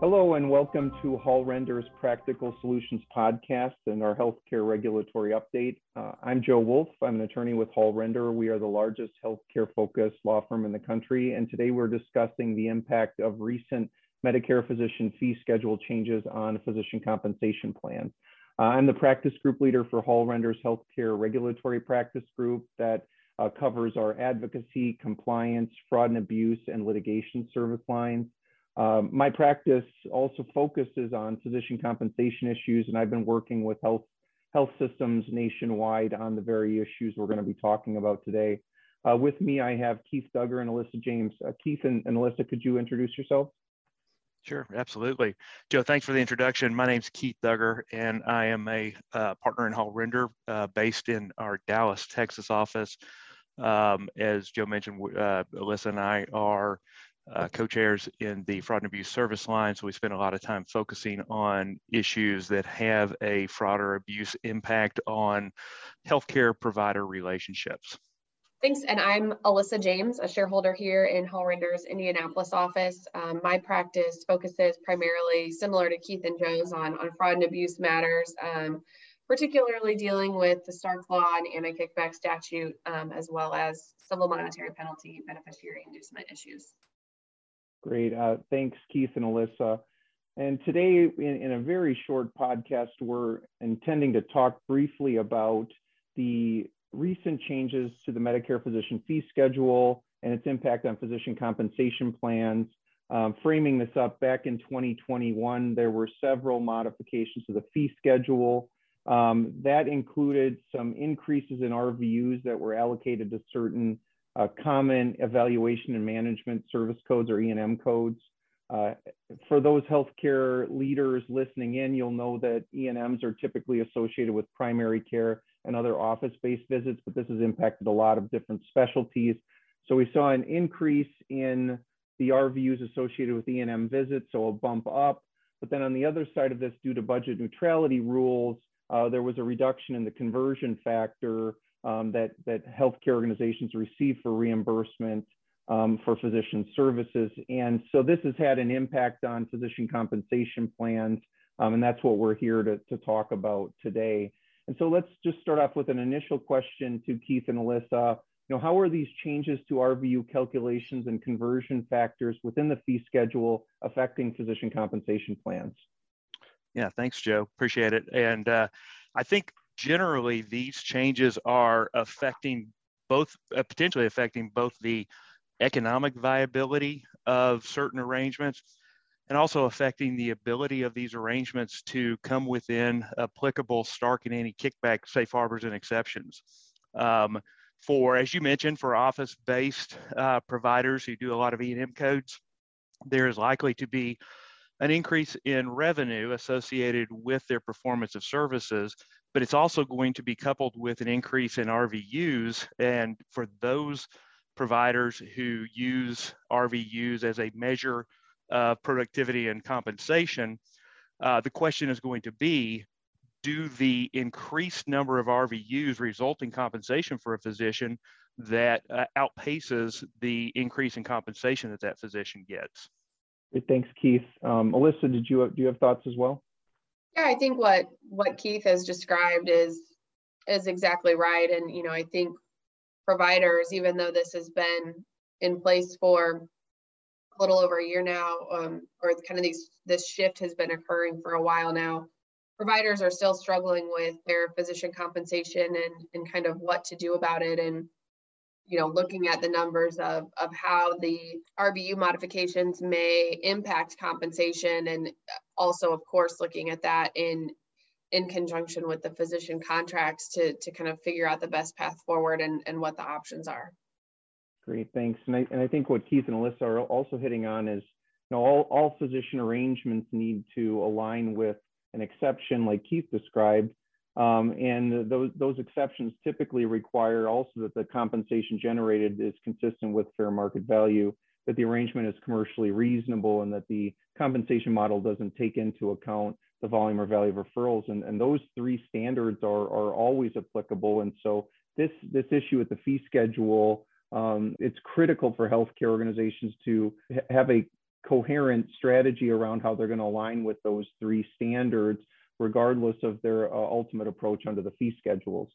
Hello and welcome to Hall Render's Practical Solutions podcast and our healthcare regulatory update. Uh, I'm Joe Wolf. I'm an attorney with Hall Render. We are the largest healthcare focused law firm in the country. And today we're discussing the impact of recent Medicare physician fee schedule changes on physician compensation plans. Uh, I'm the practice group leader for Hall Render's Healthcare Regulatory Practice Group that uh, covers our advocacy, compliance, fraud and abuse, and litigation service lines. Um, my practice also focuses on physician compensation issues, and I've been working with health health systems nationwide on the very issues we're going to be talking about today. Uh, with me, I have Keith Duggar and Alyssa James. Uh, Keith and, and Alyssa, could you introduce yourselves? Sure, absolutely. Joe, thanks for the introduction. My name's Keith Duggar, and I am a uh, partner in Hall Render uh, based in our Dallas, Texas office. Um, as Joe mentioned, uh, Alyssa and I are uh, co-chairs in the fraud and abuse service line. So we spend a lot of time focusing on issues that have a fraud or abuse impact on healthcare provider relationships. Thanks, and I'm Alyssa James, a shareholder here in Hall Render's Indianapolis office. Um, my practice focuses primarily, similar to Keith and Joe's, on, on fraud and abuse matters, um, particularly dealing with the Stark Law and anti-kickback statute, um, as well as civil monetary penalty beneficiary inducement issues. Great. Uh, thanks, Keith and Alyssa. And today, in, in, a very short podcast, we're intending to talk briefly about the recent changes to the Medicare physician fee schedule and its impact on physician compensation plans. Um, framing this up, back in 2021, there were several modifications to the fee schedule. Um, that included some increases in RVUs that were allocated to certain uh, common evaluation and management service codes or E&M codes. Uh, for those healthcare leaders listening in, you'll know that E&Ms are typically associated with primary care and other office-based visits, but this has impacted a lot of different specialties. So we saw an increase in the RVUs associated with E&M visits, so a bump up. But then on the other side of this, due to budget neutrality rules, uh, there was a reduction in the conversion factor um, that, that healthcare organizations receive for reimbursement um, for physician services. And so this has had an impact on physician compensation plans, um, and that's what we're here to, to talk about today. And so let's just start off with an initial question to Keith and Alyssa. You know, how are these changes to RVU calculations and conversion factors within the fee schedule affecting physician compensation plans? Yeah, thanks, Joe. Appreciate it. And uh, I think generally these changes are affecting both uh, potentially affecting both the economic viability of certain arrangements and also affecting the ability of these arrangements to come within applicable Stark and anti-kickback safe harbors and exceptions. Um, for, as you mentioned, for office-based uh, providers who do a lot of E&M codes, there is likely to be an increase in revenue associated with their performance of services but it's also going to be coupled with an increase in RVUs. And for those providers who use RVUs as a measure of productivity and compensation, uh, the question is going to be, do the increased number of RVUs result in compensation for a physician that uh, outpaces the increase in compensation that that physician gets? Thanks, Keith. Um, Alyssa, did you have, do you have thoughts as well? Yeah, I think what what Keith has described is is exactly right. And you know, I think providers, even though this has been in place for a little over a year now, um, or kind of these this shift has been occurring for a while now, providers are still struggling with their physician compensation and and kind of what to do about it. And you know, looking at the numbers of, of how the RVU modifications may impact compensation and also, of course, looking at that in in conjunction with the physician contracts to, to kind of figure out the best path forward and, and what the options are. Great, thanks. And I, and I think what Keith and Alyssa are also hitting on is, you know, all, all physician arrangements need to align with an exception like Keith described um, and those, those exceptions typically require also that the compensation generated is consistent with fair market value, that the arrangement is commercially reasonable, and that the compensation model doesn't take into account the volume or value of referrals. And, and those three standards are, are always applicable. And so this, this issue with the fee schedule, um, it's critical for healthcare organizations to have a coherent strategy around how they're going to align with those three standards, regardless of their uh, ultimate approach under the fee schedules.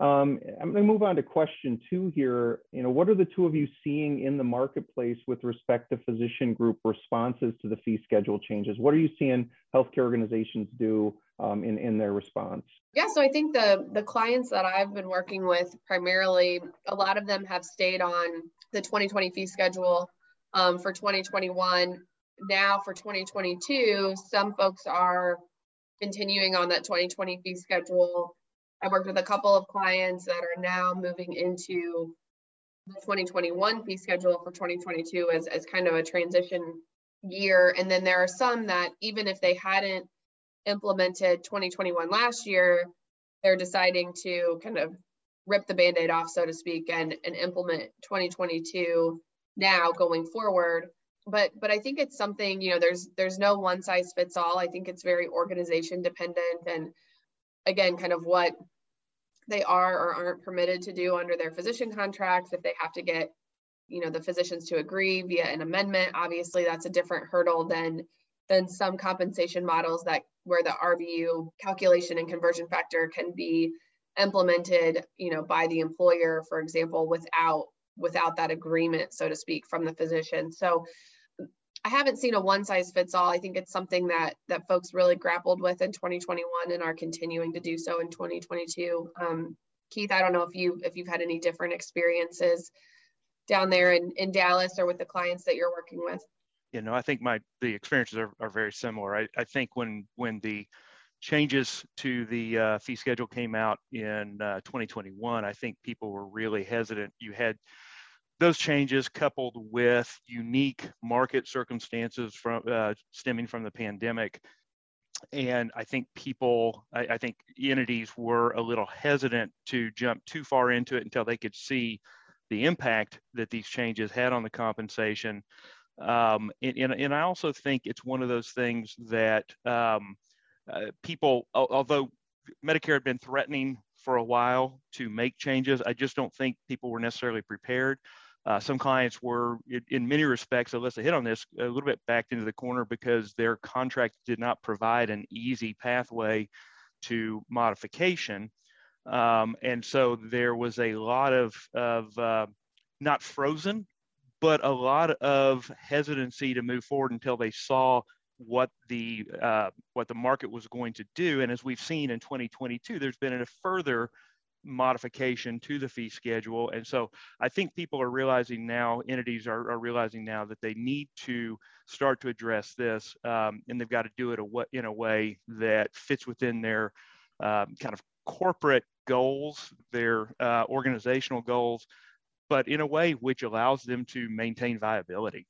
Um, I'm going to move on to question two here. You know, what are the two of you seeing in the marketplace with respect to physician group responses to the fee schedule changes? What are you seeing healthcare organizations do um, in, in their response? Yeah, so I think the the clients that I've been working with primarily, a lot of them have stayed on the 2020 fee schedule um, for 2021. Now for 2022, some folks are continuing on that 2020 fee schedule I worked with a couple of clients that are now moving into the 2021 fee schedule for 2022 as, as kind of a transition year. And then there are some that even if they hadn't implemented 2021 last year, they're deciding to kind of rip the band-aid off, so to speak, and, and implement 2022 now going forward. But but I think it's something, you know, there's there's no one size fits all. I think it's very organization dependent and again, kind of what they are or aren't permitted to do under their physician contracts if they have to get you know the physicians to agree via an amendment obviously that's a different hurdle than than some compensation models that where the RVU calculation and conversion factor can be implemented you know by the employer for example without without that agreement so to speak from the physician so I haven't seen a one size fits all. I think it's something that that folks really grappled with in 2021 and are continuing to do so in 2022. Um, Keith, I don't know if you if you've had any different experiences down there in, in Dallas or with the clients that you're working with. You know, I think my the experiences are, are very similar. I, I think when when the changes to the uh, fee schedule came out in uh, 2021, I think people were really hesitant. You had those changes coupled with unique market circumstances from uh, stemming from the pandemic and i think people I, I, think entities were a little hesitant to jump too far into it until they could see the impact that these changes had on the compensation. Um, and, and, and, i also think it's one of those things that um, uh, people although medicare had been threatening for a while to make changes i just don't think people were necessarily prepared uh, some clients were, in many respects, Alyssa hit on this, a little bit backed into the corner because their contract did not provide an easy pathway to modification. Um, and so there was a lot of, of uh, not frozen, but a lot of hesitancy to move forward until they saw what the uh, what the market was going to do. And as we've seen in 2022, there's been a further modification to the fee schedule. And so I think people are realizing now, entities are, are realizing now that they need to start to address this um, and they've got to do it a, in a way that fits within their um, kind of corporate goals, their uh, organizational goals, but in a way which allows them to maintain viability.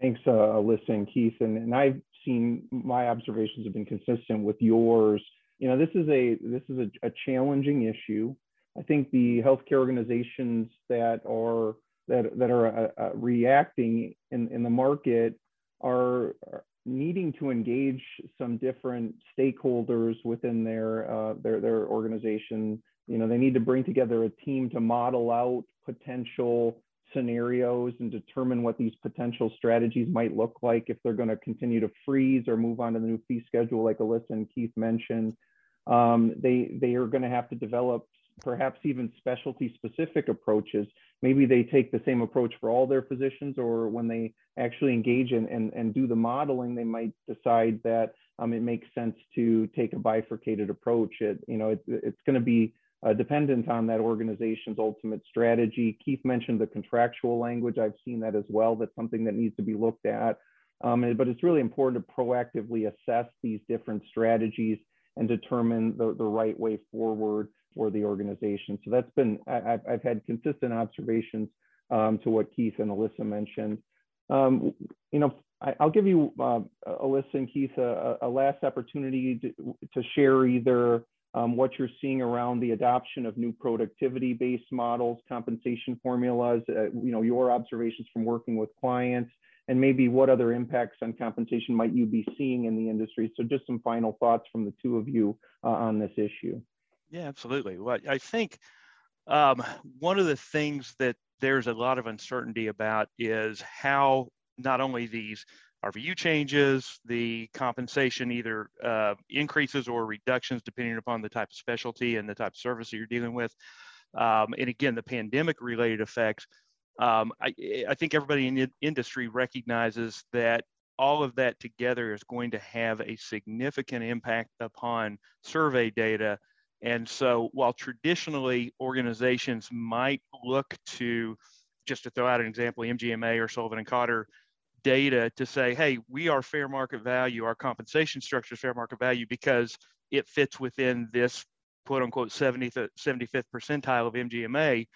Thanks, uh, Alyssa and Keith. And, and I've seen my observations have been consistent with yours. You know, this is a this is a, a challenging issue. I think the healthcare organizations that are that that are uh, uh, reacting in in the market are, needing to engage some different stakeholders within their uh, their their organization. You know, they need to bring together a team to model out potential scenarios and determine what these potential strategies might look like if they're going to continue to freeze or move on to the new fee schedule, like Alyssa and Keith mentioned. Um, they they are going to have to develop perhaps even specialty specific approaches. Maybe they take the same approach for all their physicians, or when they actually engage in, and, and do the modeling, they might decide that um, it makes sense to take a bifurcated approach. It, you know, it, it's going to be uh, dependent on that organization's ultimate strategy. Keith mentioned the contractual language. I've seen that as well. That's something that needs to be looked at. Um, but it's really important to proactively assess these different strategies and determine the, the right way forward for the organization. So that's been, I, have had consistent observations um, to what Keith and Alyssa mentioned. Um, you know, I, will give you, uh, Alyssa and Keith, a, a last opportunity to, to share either um, what you're seeing around the adoption of new productivity-based models, compensation formulas, uh, you know, your observations from working with clients, and maybe what other impacts on compensation might you be seeing in the industry. So just some final thoughts from the two of you uh, on this issue. Yeah, absolutely. Well, I think um, one of the things that there's a lot of uncertainty about is how not only these RVU changes, the compensation either uh, increases or reductions depending upon the type of specialty and the type of service that you're dealing with. Um, and again, the pandemic related effects. Um, I, I, think everybody in the industry recognizes that all of that together is going to have a significant impact upon survey data. And so while traditionally organizations might look to, just to throw out an example, MGMA or Sullivan and Cotter data to say, hey, we are fair market value, our compensation structure is fair market value because it fits within this quote unquote 70th, 75th percentile of MGMA.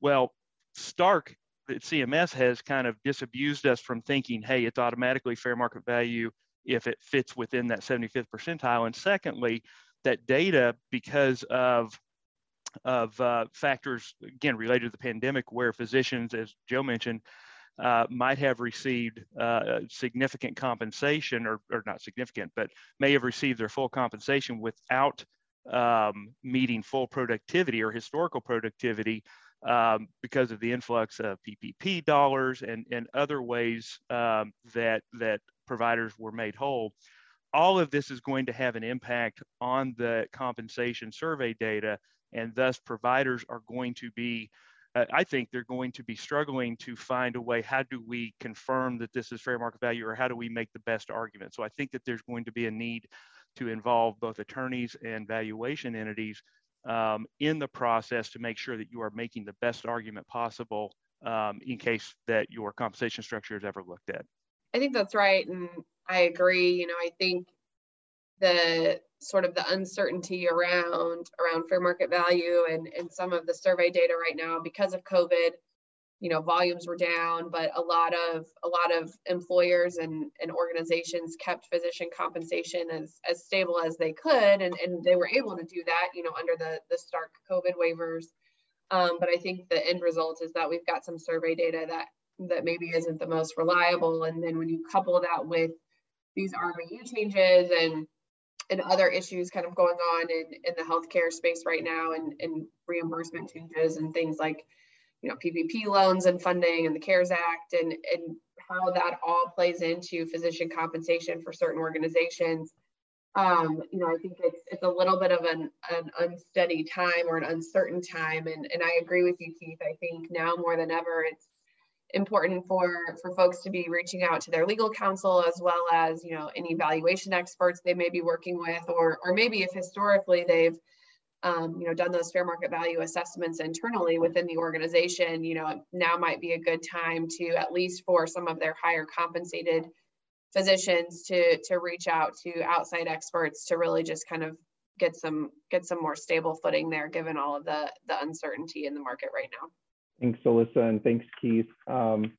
Well, Stark that CMS has kind of disabused us from thinking, hey, it's automatically fair market value if it fits within that 75th percentile. And secondly, that data, because of of uh, factors again related to the pandemic, where physicians, as Joe mentioned, uh, might have received uh, significant compensation, or, or not significant, but may have received their full compensation without um, meeting full productivity or historical productivity um, because of the influx of PPP dollars and, and other ways um, that, that providers were made whole. All of this is going to have an impact on the compensation survey data, and thus providers are going to be, uh, I think they're going to be struggling to find a way, how do we confirm that this is fair market value, or how do we make the best argument? So I think that there's going to be a need to involve both attorneys and valuation entities um, in the process to make sure that you are making the best argument possible um, in case that your compensation structure is ever looked at. I think that's right. And I agree. You know, I think the sort of the uncertainty around around fair market value and, and some of the survey data right now because of COVID you know volumes were down but a lot of a lot of employers and, and organizations kept physician compensation as, as stable as they could and, and they were able to do that you know under the the stark covid waivers um, but i think the end result is that we've got some survey data that that maybe isn't the most reliable and then when you couple that with these rvu changes and and other issues kind of going on in, in the healthcare space right now and, and reimbursement changes and things like you know, PPP loans and funding and the CARES Act and, and how that all plays into physician compensation for certain organizations. Um, you know, I think it's it's a little bit of an, an unsteady time or an uncertain time. And, and I agree with you, Keith. I think now more than ever, it's important for for folks to be reaching out to their legal counsel as well as you know any valuation experts they may be working with or or maybe if historically they've um, you know, done those fair market value assessments internally within the organization, you know, now might be a good time to at least for some of their higher compensated physicians to to reach out to outside experts to really just kind of get some get some more stable footing there given all of the the uncertainty in the market right now. Thanks, Alyssa, and thanks, Keith. Um,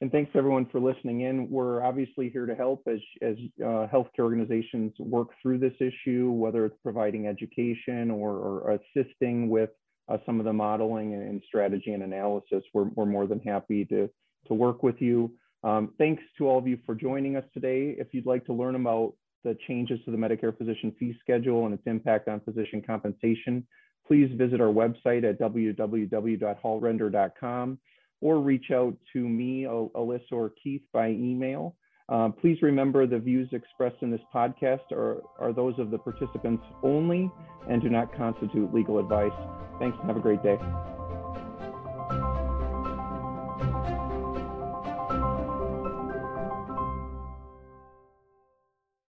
and thanks everyone for listening in. We're obviously here to help as, as uh, healthcare organizations work through this issue, whether it's providing education or, or assisting with uh, some of the modeling and strategy and analysis. We're, we're more than happy to, to work with you. Um, thanks to all of you for joining us today. If you'd like to learn about the changes to the Medicare physician fee schedule and its impact on physician compensation, please visit our website at www.hallrender.com or reach out to me, Alyssa, or Keith by email. Um, please remember the views expressed in this podcast are, are those of the participants only and do not constitute legal advice. Thanks and have a great day.